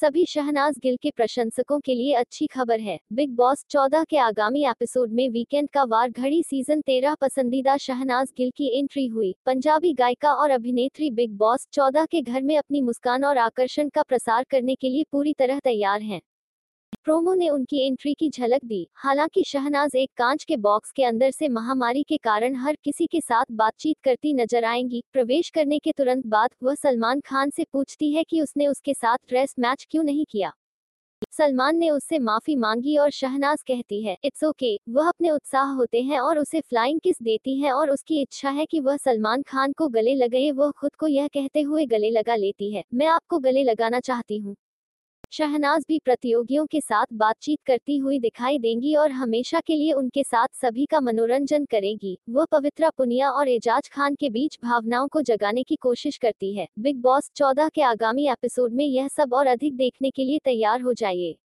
सभी शहनाज गिल के प्रशंसकों के लिए अच्छी खबर है। बिग बॉस 14 के आगामी एपिसोड में वीकेंड का वार घड़ी सीज़न 13 पसंदीदा शहनाज गिल की एंट्री हुई। पंजाबी गायिका और अभिनेत्री बिग बॉस 14 के घर में अपनी मुस्कान और आकर्षण का प्रसार करने के लिए पूरी तरह तैयार हैं। प्रोमो ने उनकी एंट्री की झलक दी। हालाँकि शहनाज एक कांच के बॉक्स के अंदर से महामारी के कारण हर किसी के साथ बातचीत करती नज़र आएँगी। प्रवेश करने के तुरंत बाद वह सलमान खान से पूछती है कि उसने उसके साथ ड्रेस मैच क्यों नहीं किया। सलमान ने उससे माफ़ी मांगी और शहनाज कहती है इट्स ओके okay, वह अपने उत्साह होते हैं और उसे फ्लाइंग किस देती है और उसकी इच्छा है कि वह सलमान खान को गले लगाए। वह खुद को यह कहते हुए गले लगा लेती है मैं आपको गले लगाना चाहती हूँ। शहनाज भी प्रतियोगियों के साथ बातचीत करती हुई दिखाई देंगी और हमेशा के लिए उनके साथ सभी का मनोरंजन करेगी। वह पवित्रा पुनिया और एजाज खान के बीच भावनाओं को जगाने की कोशिश करती है। बिग बॉस चौदह के आगामी एपिसोड में यह सब और अधिक देखने के लिए तैयार हो जाइए।